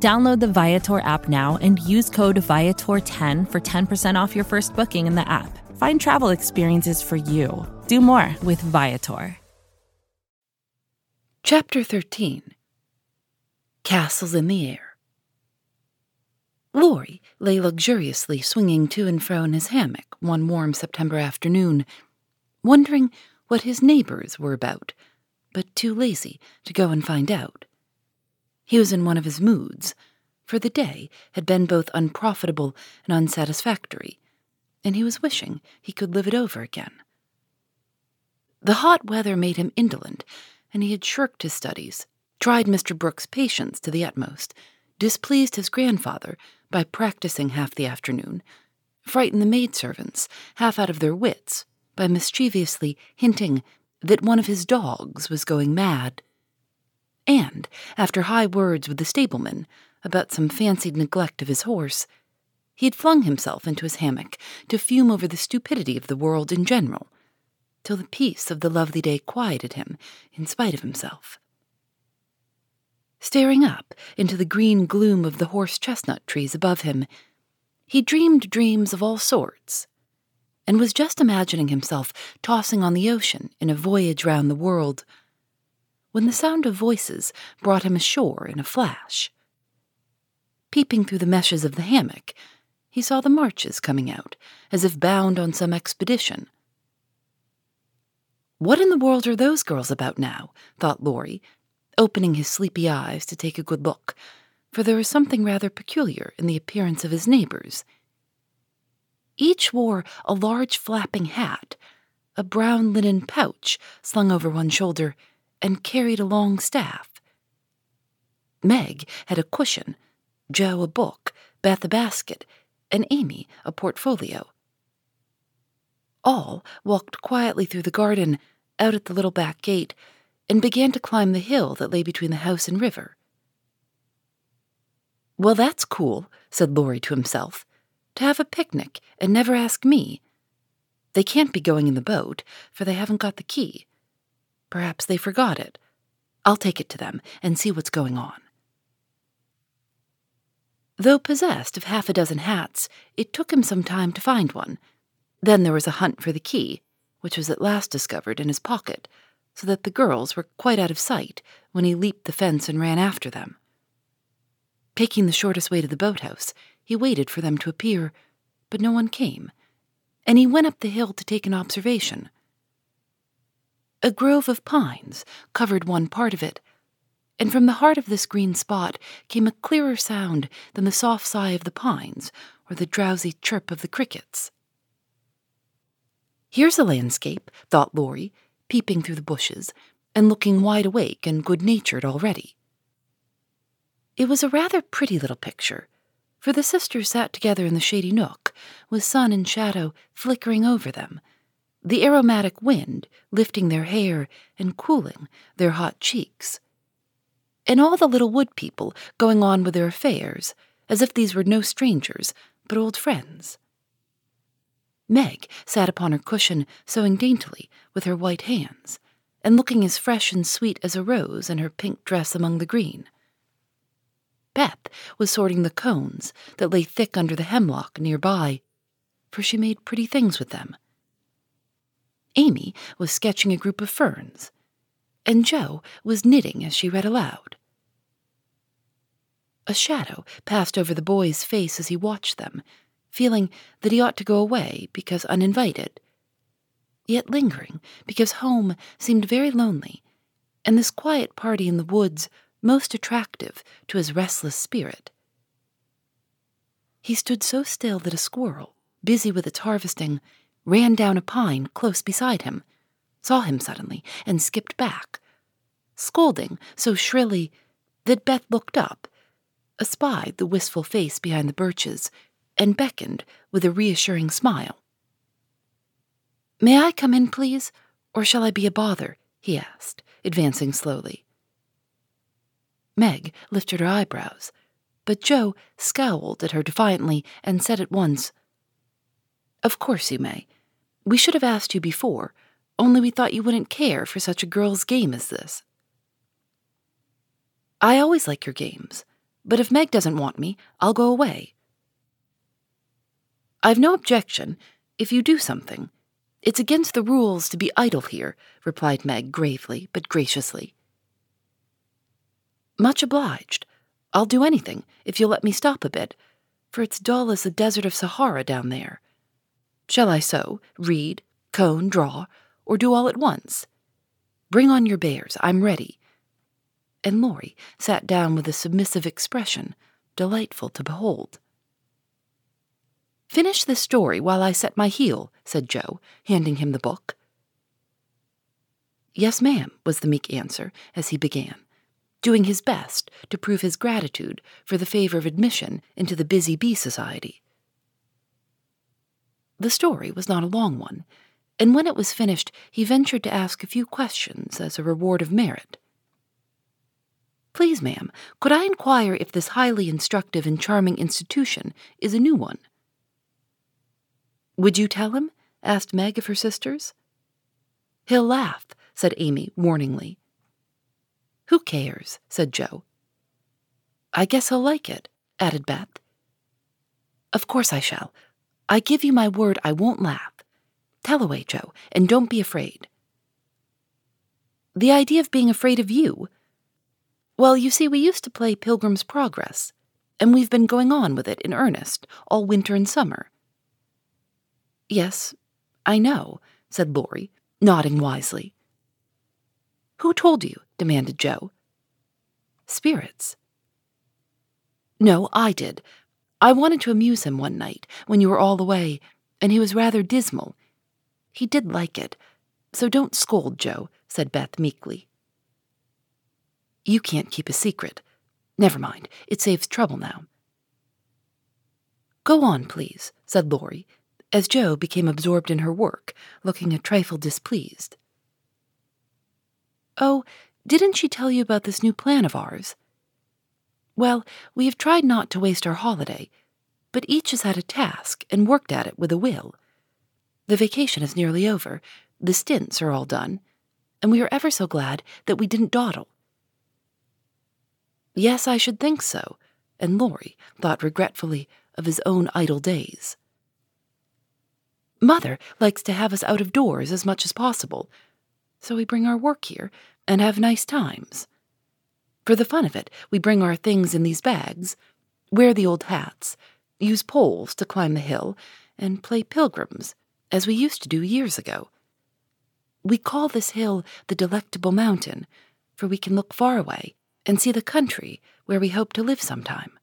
Download the Viator app now and use code Viator10 for 10% off your first booking in the app. Find travel experiences for you. Do more with Viator. Chapter 13 Castles in the Air. Laurie lay luxuriously swinging to and fro in his hammock one warm September afternoon, wondering what his neighbors were about, but too lazy to go and find out. He was in one of his moods, for the day had been both unprofitable and unsatisfactory, and he was wishing he could live it over again. The hot weather made him indolent, and he had shirked his studies, tried Mr. Brooke's patience to the utmost, displeased his grandfather by practicing half the afternoon, frightened the maidservants half out of their wits by mischievously hinting that one of his dogs was going mad. And, after high words with the stableman about some fancied neglect of his horse, he had flung himself into his hammock to fume over the stupidity of the world in general, till the peace of the lovely day quieted him in spite of himself. Staring up into the green gloom of the horse chestnut trees above him, he dreamed dreams of all sorts, and was just imagining himself tossing on the ocean in a voyage round the world, when the sound of voices brought him ashore in a flash. Peeping through the meshes of the hammock, he saw the Marches coming out, as if bound on some expedition. What in the world are those girls about now? thought Laurie, opening his sleepy eyes to take a good look, for there was something rather peculiar in the appearance of his neighbors. Each wore a large flapping hat, a brown linen pouch slung over one shoulder, and carried a long staff. Meg had a cushion, Jo a book, Beth a basket, and Amy a portfolio. All walked quietly through the garden, out at the little back gate, and began to climb the hill that lay between the house and river. Well, that's cool, said Laurie to himself, to have a picnic and never ask me. They can't be going in the boat, for they haven't got the key. Perhaps they forgot it. I'll take it to them and see what's going on. Though possessed of half a dozen hats, it took him some time to find one. Then there was a hunt for the key, which was at last discovered in his pocket, so that the girls were quite out of sight when he leaped the fence and ran after them. Taking the shortest way to the boathouse, he waited for them to appear, but no one came, and he went up the hill to take an observation. A grove of pines covered one part of it, and from the heart of this green spot came a clearer sound than the soft sigh of the pines or the drowsy chirp of the crickets. Here's a landscape, thought Laurie, peeping through the bushes and looking wide awake and good natured already. It was a rather pretty little picture, for the sisters sat together in the shady nook, with sun and shadow flickering over them, the aromatic wind lifting their hair and cooling their hot cheeks. And all the little wood people going on with their affairs, as if these were no strangers, but old friends. Meg sat upon her cushion, sewing daintily with her white hands, and looking as fresh and sweet as a rose in her pink dress among the green. Beth was sorting the cones that lay thick under the hemlock near by, for she made pretty things with them. Amy was sketching a group of ferns, and Jo was knitting as she read aloud. A shadow passed over the boy's face as he watched them, feeling that he ought to go away because uninvited, yet lingering because home seemed very lonely, and this quiet party in the woods most attractive to his restless spirit. He stood so still that a squirrel, busy with its harvesting, ran down a pine close beside him, saw him suddenly, and skipped back, scolding so shrilly that Beth looked up, espied the wistful face behind the birches, and beckoned with a reassuring smile. May I come in, please, or shall I be a bother? he asked, advancing slowly. Meg lifted her eyebrows, but Jo scowled at her defiantly and said at once, Of course you may. We should have asked you before, only we thought you wouldn't care for such a girl's game as this. I always like your games, but if Meg doesn't want me, I'll go away. I've no objection if you do something. It's against the rules to be idle here, replied Meg gravely but graciously. Much obliged. I'll do anything if you'll let me stop a bit, for it's dull as the desert of Sahara down there. Shall I sew, read, cone, draw, or do all at once? Bring on your bears, I'm ready. And Laurie sat down with a submissive expression, delightful to behold. Finish this story while I set my heel, said Jo, handing him the book. Yes, ma'am, was the meek answer as he began, doing his best to prove his gratitude for the favor of admission into the Busy Bee Society. The story was not a long one, and when it was finished, he ventured to ask a few questions as a reward of merit. Please, ma'am, could I inquire if this highly instructive and charming institution is a new one? Would you tell him? asked Meg of her sisters. He'll laugh, said Amy warningly. Who cares? said Jo. I guess he'll like it, added Beth. Of course I shall. I give you my word I won't laugh. Tell away, Jo, and don't be afraid. The idea of being afraid of you? Well, you see, we used to play Pilgrim's Progress, and we've been going on with it in earnest all winter and summer. Yes, I know, said Laurie, nodding wisely. Who told you? demanded Jo. Spirits. No, I did. I wanted to amuse him one night when you were all away, and he was rather dismal he did like it, so don't scold, Jo, said Beth meekly. You can't keep a secret. Never mind, it saves trouble now. Go on, please, said Laurie, as Jo became absorbed in her work, looking a trifle displeased. Oh, didn't she tell you about this new plan of ours? Well, we have tried not to waste our holiday, but each has had a task and worked at it with a will. The vacation is nearly over, the stints are all done, and we are ever so glad that we didn't dawdle. Yes, I should think so, and Laurie thought regretfully of his own idle days. Mother likes to have us out of doors as much as possible, so we bring our work here and have nice times. For the fun of it, we bring our things in these bags, wear the old hats, use poles to climb the hill, and play pilgrims as we used to do years ago. We call this hill the Delectable Mountain, for we can look far away and see the country where we hope to live sometime.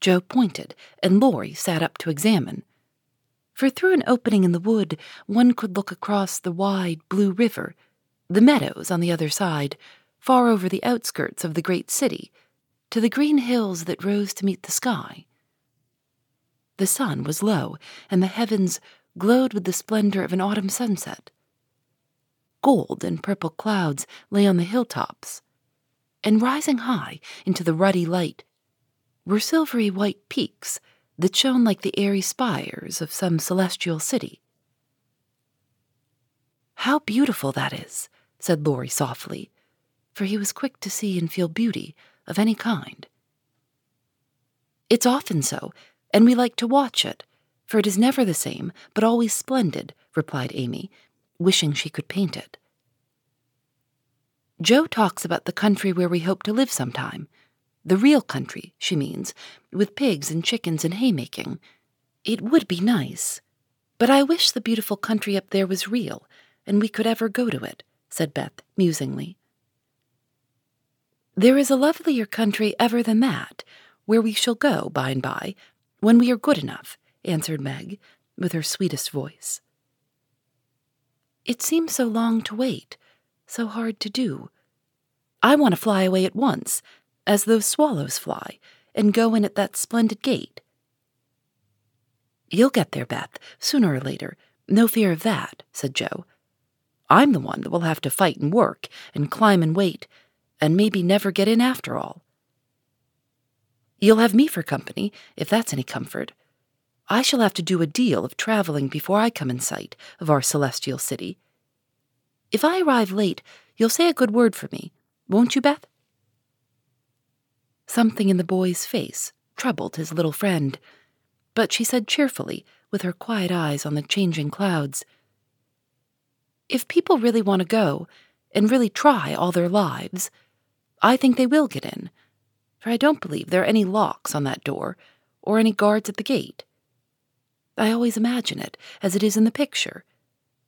Jo pointed, and Laurie sat up to examine. For through an opening in the wood, one could look across the wide blue river, the meadows on the other side, far over the outskirts of the great city, to the green hills that rose to meet the sky. The sun was low, and the heavens glowed with the splendor of an autumn sunset. Gold and purple clouds lay on the hilltops, and rising high into the ruddy light were silvery white peaks that shone like the airy spires of some celestial city. How beautiful that is, said Laurie softly, for he was quick to see and feel beauty of any kind. It's often so and we like to watch it, for it is never the same, but always splendid, replied Amy, wishing she could paint it. Jo talks about the country where we hope to live sometime. The real country, she means, with pigs and chickens and haymaking. It would be nice. But I wish the beautiful country up there was real, and we could ever go to it, said Beth musingly. There is a lovelier country ever than that, where we shall go by and by, when we are good enough, answered Meg, with her sweetest voice. It seems so long to wait, so hard to do. I want to fly away at once, as those swallows fly, and go in at that splendid gate, You'll get there, Beth, sooner or later. No fear of that, said Jo. I'm the one that will have to fight and work and climb and wait, and maybe never get in after all. You'll have me for company, if that's any comfort. I shall have to do a deal of traveling before I come in sight of our celestial city. If I arrive late, you'll say a good word for me, won't you, Beth? Something in the boy's face troubled his little friend, but she said cheerfully, with her quiet eyes on the changing clouds, If people really want to go, and really try all their lives, I think they will get in, for I don't believe there are any locks on that door or any guards at the gate. I always imagine it as it is in the picture,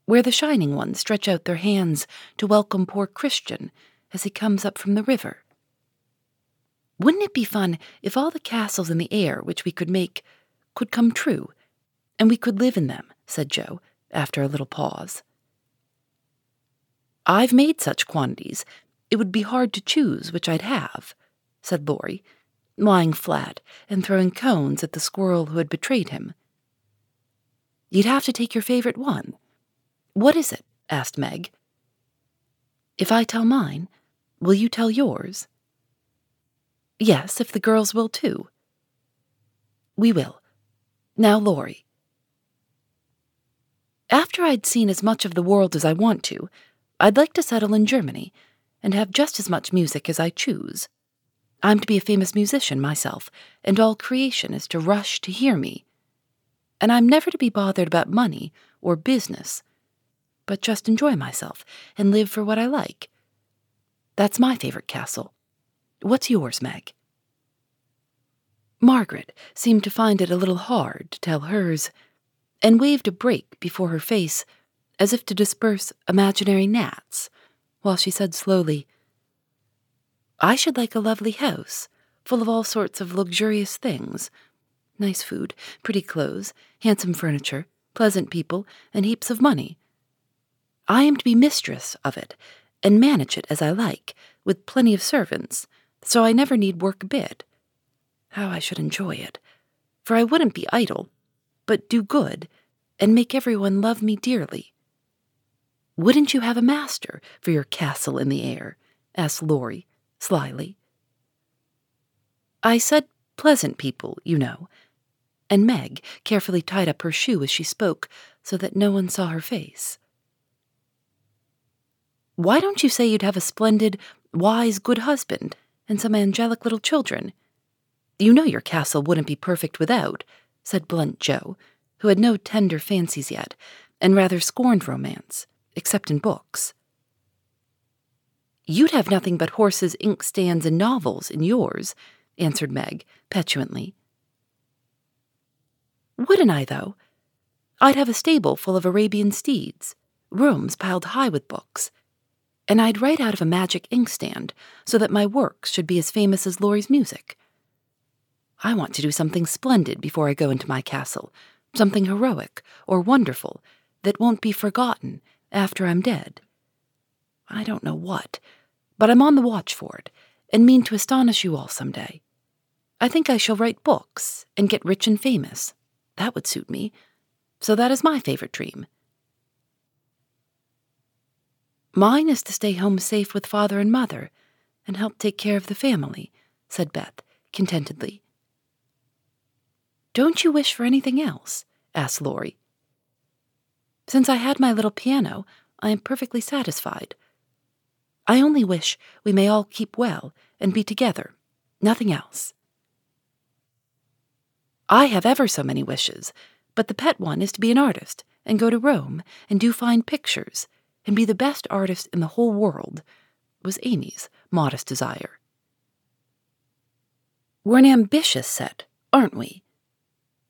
where the shining ones stretch out their hands to welcome poor Christian as he comes up from the river. Wouldn't it be fun if all the castles in the air which we could make could come true, and we could live in them? said Jo, after a little pause. I've made such quantities, it would be hard to choose which I'd have, said Laurie, lying flat and throwing cones at the squirrel who had betrayed him. You'd have to take your favorite one. What is it? asked Meg. If I tell mine, will you tell yours? Yes, if the girls will too. We will. Now, Laurie. After I'd seen as much of the world as I want to, I'd like to settle in Germany and have just as much music as I choose. I'm to be a famous musician myself, and all creation is to rush to hear me and I'm never to be bothered about money or business, but just enjoy myself and live for what I like. That's my favorite castle. What's yours, Meg? Margaret seemed to find it a little hard to tell hers, and waved a brake before her face as if to disperse imaginary gnats, while she said slowly, I should like a lovely house, full of all sorts of luxurious things Nice food, pretty clothes, handsome furniture, pleasant people, and heaps of money. I am to be mistress of it, and manage it as I like, with plenty of servants, so I never need work a bit. How I should enjoy it, for I wouldn't be idle, but do good, and make everyone love me dearly. Wouldn't you have a master for your castle in the air? asked Laurie, slyly. I said pleasant people, you know, and Meg carefully tied up her shoe as she spoke so that no one saw her face. Why don't you say you'd have a splendid, wise, good husband and some angelic little children? You know your castle wouldn't be perfect without, said blunt Jo, who had no tender fancies yet and rather scorned romance, except in books. You'd have nothing but horses, inkstands, and novels in yours, answered Meg petulantly. Wouldn't I, though? I'd have a stable full of Arabian steeds, rooms piled high with books, and I'd write out of a magic inkstand so that my works should be as famous as Laurie's music. I want to do something splendid before I go into my castle, something heroic or wonderful that won't be forgotten after I'm dead. I don't know what, but I'm on the watch for it and mean to astonish you all some day. I think I shall write books and get rich and famous. That would suit me. So that is my favorite dream. Mine is to stay home safe with father and mother and help take care of the family, said Beth contentedly. Don't you wish for anything else? asked Laurie. Since I had my little piano, I am perfectly satisfied. I only wish we may all keep well and be together, nothing else. I have ever so many wishes, but the pet one is to be an artist and go to Rome and do fine pictures and be the best artist in the whole world, was Amy's modest desire. We're an ambitious set, aren't we?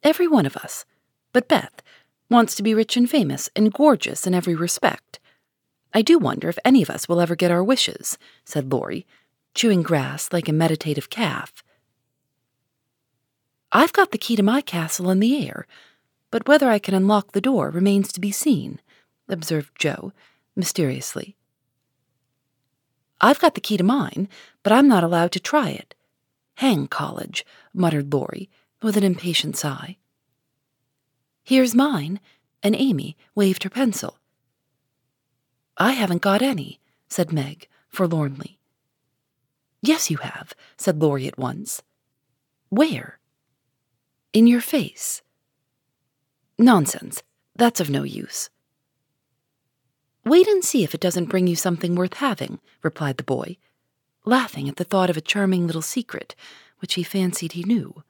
Every one of us, but Beth wants to be rich and famous and gorgeous in every respect. I do wonder if any of us will ever get our wishes, said Laurie, chewing grass like a meditative calf. I've got the key to my castle in the air, but whether I can unlock the door remains to be seen, observed Jo, mysteriously. I've got the key to mine, but I'm not allowed to try it. Hang college, muttered Laurie, with an impatient sigh. Here's mine, and Amy waved her pencil. I haven't got any, said Meg forlornly. Yes, you have, said Laurie at once. Where? In your face. Nonsense. That's of no use. Wait and see if it doesn't bring you something worth having, replied the boy, laughing at the thought of a charming little secret which he fancied he knew.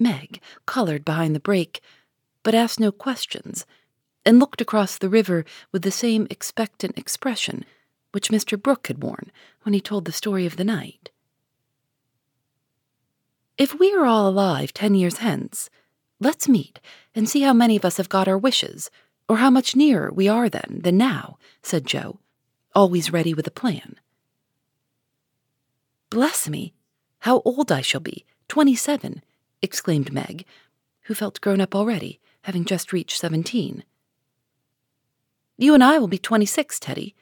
Meg colored behind the brake, but asked no questions, and looked across the river with the same expectant expression which Mr. Brooke had worn when he told the story of the night. If we are all alive ten years hence, let's meet and see how many of us have got our wishes, or how much nearer we are then than now, said Jo, always ready with a plan. Bless me, how old I shall be, twenty seven, exclaimed Meg, who felt grown up already, having just reached seventeen. You and I will be twenty six, Teddy.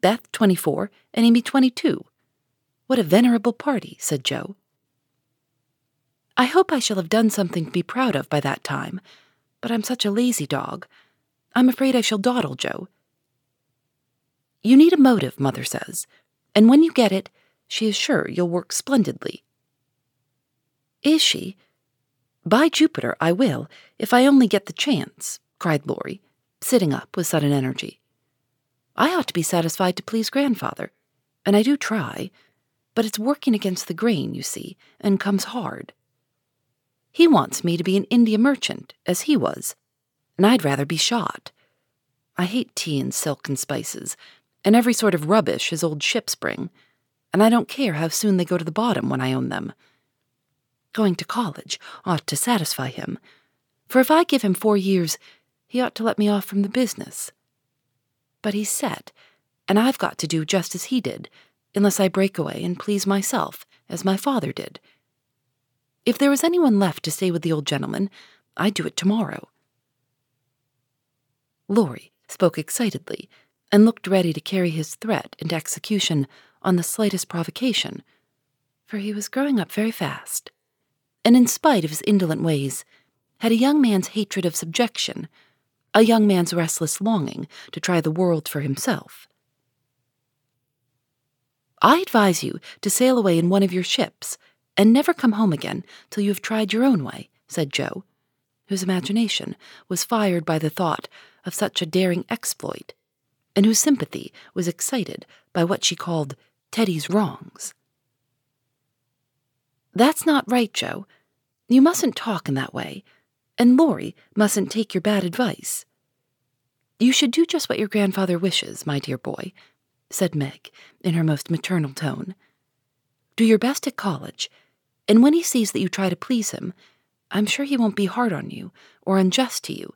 Beth, twenty four, and Amy, twenty two. What a venerable party, said Jo. I hope I shall have done something to be proud of by that time, but I'm such a lazy dog. I'm afraid I shall dawdle, Jo. You need a motive, Mother says, and when you get it, she is sure you'll work splendidly. Is she? By Jupiter, I will, if I only get the chance, cried Laurie, sitting up with sudden energy. I ought to be satisfied to please grandfather, and I do try, but it's working against the grain, you see, and comes hard. He wants me to be an India merchant, as he was, and I'd rather be shot. I hate tea and silk and spices, and every sort of rubbish his old ships bring, and I don't care how soon they go to the bottom when I own them. Going to college ought to satisfy him, for if I give him four years, he ought to let me off from the business. But he's set, and I've got to do just as he did, unless I break away and please myself, as my father did if there was anyone left to stay with the old gentleman, I'd do it tomorrow. Laurie spoke excitedly and looked ready to carry his threat into execution on the slightest provocation, for he was growing up very fast, and in spite of his indolent ways, had a young man's hatred of subjection, a young man's restless longing to try the world for himself. I advise you to sail away in one of your ships and never come home again till you have tried your own way, said Jo, whose imagination was fired by the thought of such a daring exploit, and whose sympathy was excited by what she called Teddy's wrongs. That's not right, Jo. You mustn't talk in that way, and Laurie mustn't take your bad advice. You should do just what your grandfather wishes, my dear boy, said Meg in her most maternal tone. Do your best at college and when he sees that you try to please him, I'm sure he won't be hard on you or unjust to you.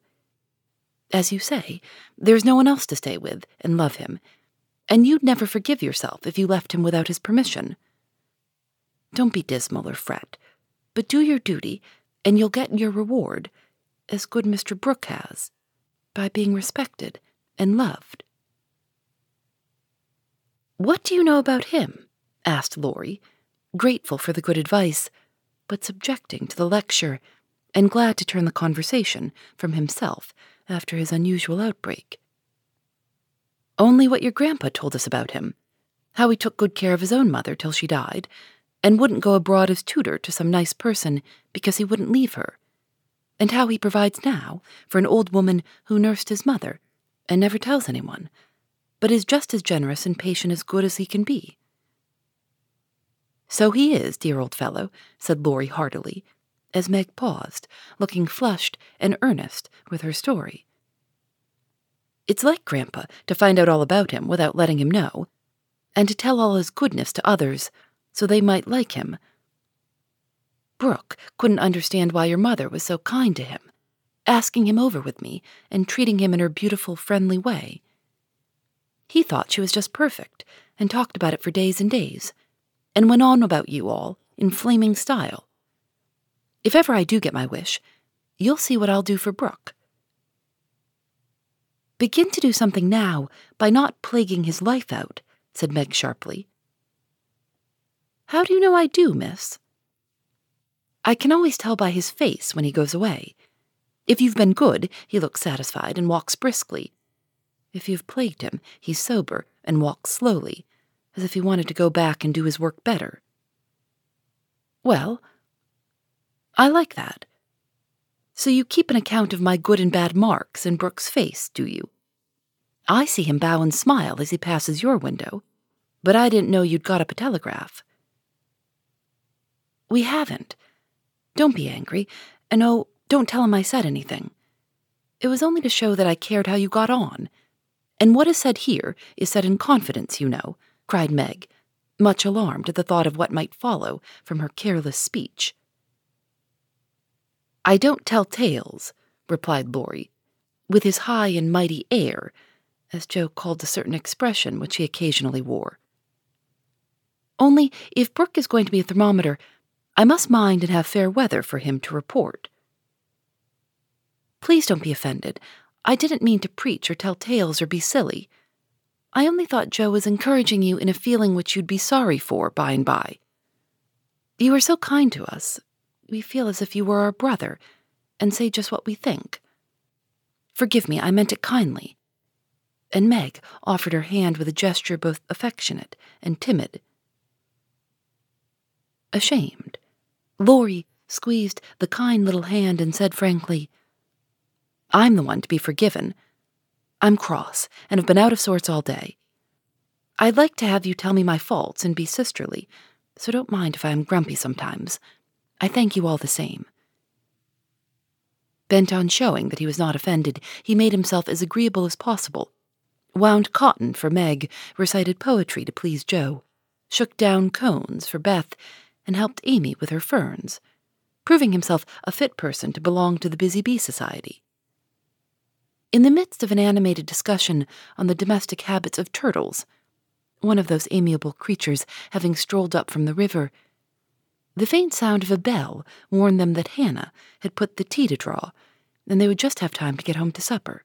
As you say, there's no one else to stay with and love him, and you'd never forgive yourself if you left him without his permission. Don't be dismal or fret, but do your duty, and you'll get your reward, as good Mr. Brooke has, by being respected and loved. What do you know about him? asked Laurie grateful for the good advice, but subjecting to the lecture, and glad to turn the conversation from himself after his unusual outbreak. Only what your grandpa told us about him how he took good care of his own mother till she died, and wouldn't go abroad as tutor to some nice person because he wouldn't leave her, and how he provides now for an old woman who nursed his mother and never tells anyone, but is just as generous and patient as good as he can be. So he is, dear old fellow, said Laurie heartily, as Meg paused, looking flushed and earnest with her story. It's like Grandpa to find out all about him without letting him know, and to tell all his goodness to others so they might like him. Brooke couldn't understand why your mother was so kind to him, asking him over with me and treating him in her beautiful, friendly way. He thought she was just perfect and talked about it for days and days and went on about you all in flaming style. If ever I do get my wish, you'll see what I'll do for Brooke. Begin to do something now by not plaguing his life out, said Meg sharply. How do you know I do, miss? I can always tell by his face when he goes away. If you've been good, he looks satisfied and walks briskly. If you've plagued him, he's sober and walks slowly, as if he wanted to go back and do his work better. Well, I like that. So you keep an account of my good and bad marks in Brooke's face, do you? I see him bow and smile as he passes your window, but I didn't know you'd got up a telegraph. We haven't. Don't be angry, and oh, don't tell him I said anything. It was only to show that I cared how you got on. And what is said here is said in confidence, you know, cried Meg, much alarmed at the thought of what might follow from her careless speech. I don't tell tales, replied Laurie, with his high and mighty air, as Jo called a certain expression which he occasionally wore. Only, if Brooke is going to be a thermometer, I must mind and have fair weather for him to report. Please don't be offended. I didn't mean to preach or tell tales or be silly. I only thought Jo was encouraging you in a feeling which you'd be sorry for by and by. You are so kind to us. We feel as if you were our brother, and say just what we think. Forgive me, I meant it kindly. And Meg offered her hand with a gesture both affectionate and timid. Ashamed, Laurie squeezed the kind little hand and said frankly, I'm the one to be forgiven. I'm cross and have been out of sorts all day. I'd like to have you tell me my faults and be sisterly, so don't mind if I am grumpy sometimes. I thank you all the same. Bent on showing that he was not offended, he made himself as agreeable as possible, wound cotton for Meg, recited poetry to please Jo, shook down cones for Beth, and helped Amy with her ferns, proving himself a fit person to belong to the Busy Bee Society. In the midst of an animated discussion on the domestic habits of turtles, one of those amiable creatures having strolled up from the river, the faint sound of a bell warned them that Hannah had put the tea to draw, and they would just have time to get home to supper.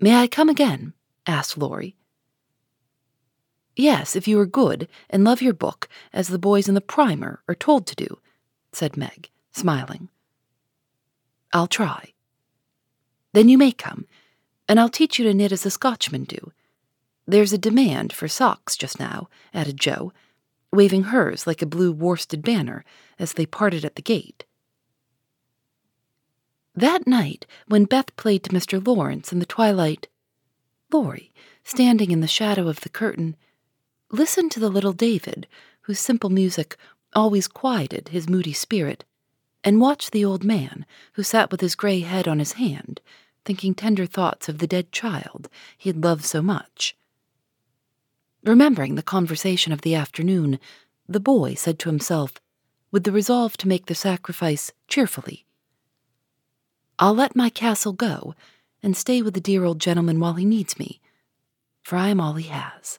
May I come again? asked Laurie. Yes, if you are good and love your book, as the boys in the primer are told to do, said Meg, smiling. I'll try. Then you may come, and I'll teach you to knit as the Scotchmen do. There's a demand for socks just now, added Jo, waving hers like a blue worsted banner as they parted at the gate. That night, when Beth played to Mr. Lawrence in the twilight, Laurie, standing in the shadow of the curtain, listened to the little David, whose simple music always quieted his moody spirit, and watch the old man, who sat with his gray head on his hand, thinking tender thoughts of the dead child he had loved so much. Remembering the conversation of the afternoon, the boy said to himself, with the resolve to make the sacrifice cheerfully, I'll let my castle go and stay with the dear old gentleman while he needs me, for I am all he has.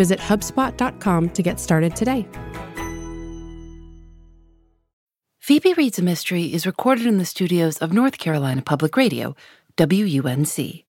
Visit HubSpot.com to get started today. Phoebe Reads a Mystery is recorded in the studios of North Carolina Public Radio, WUNC.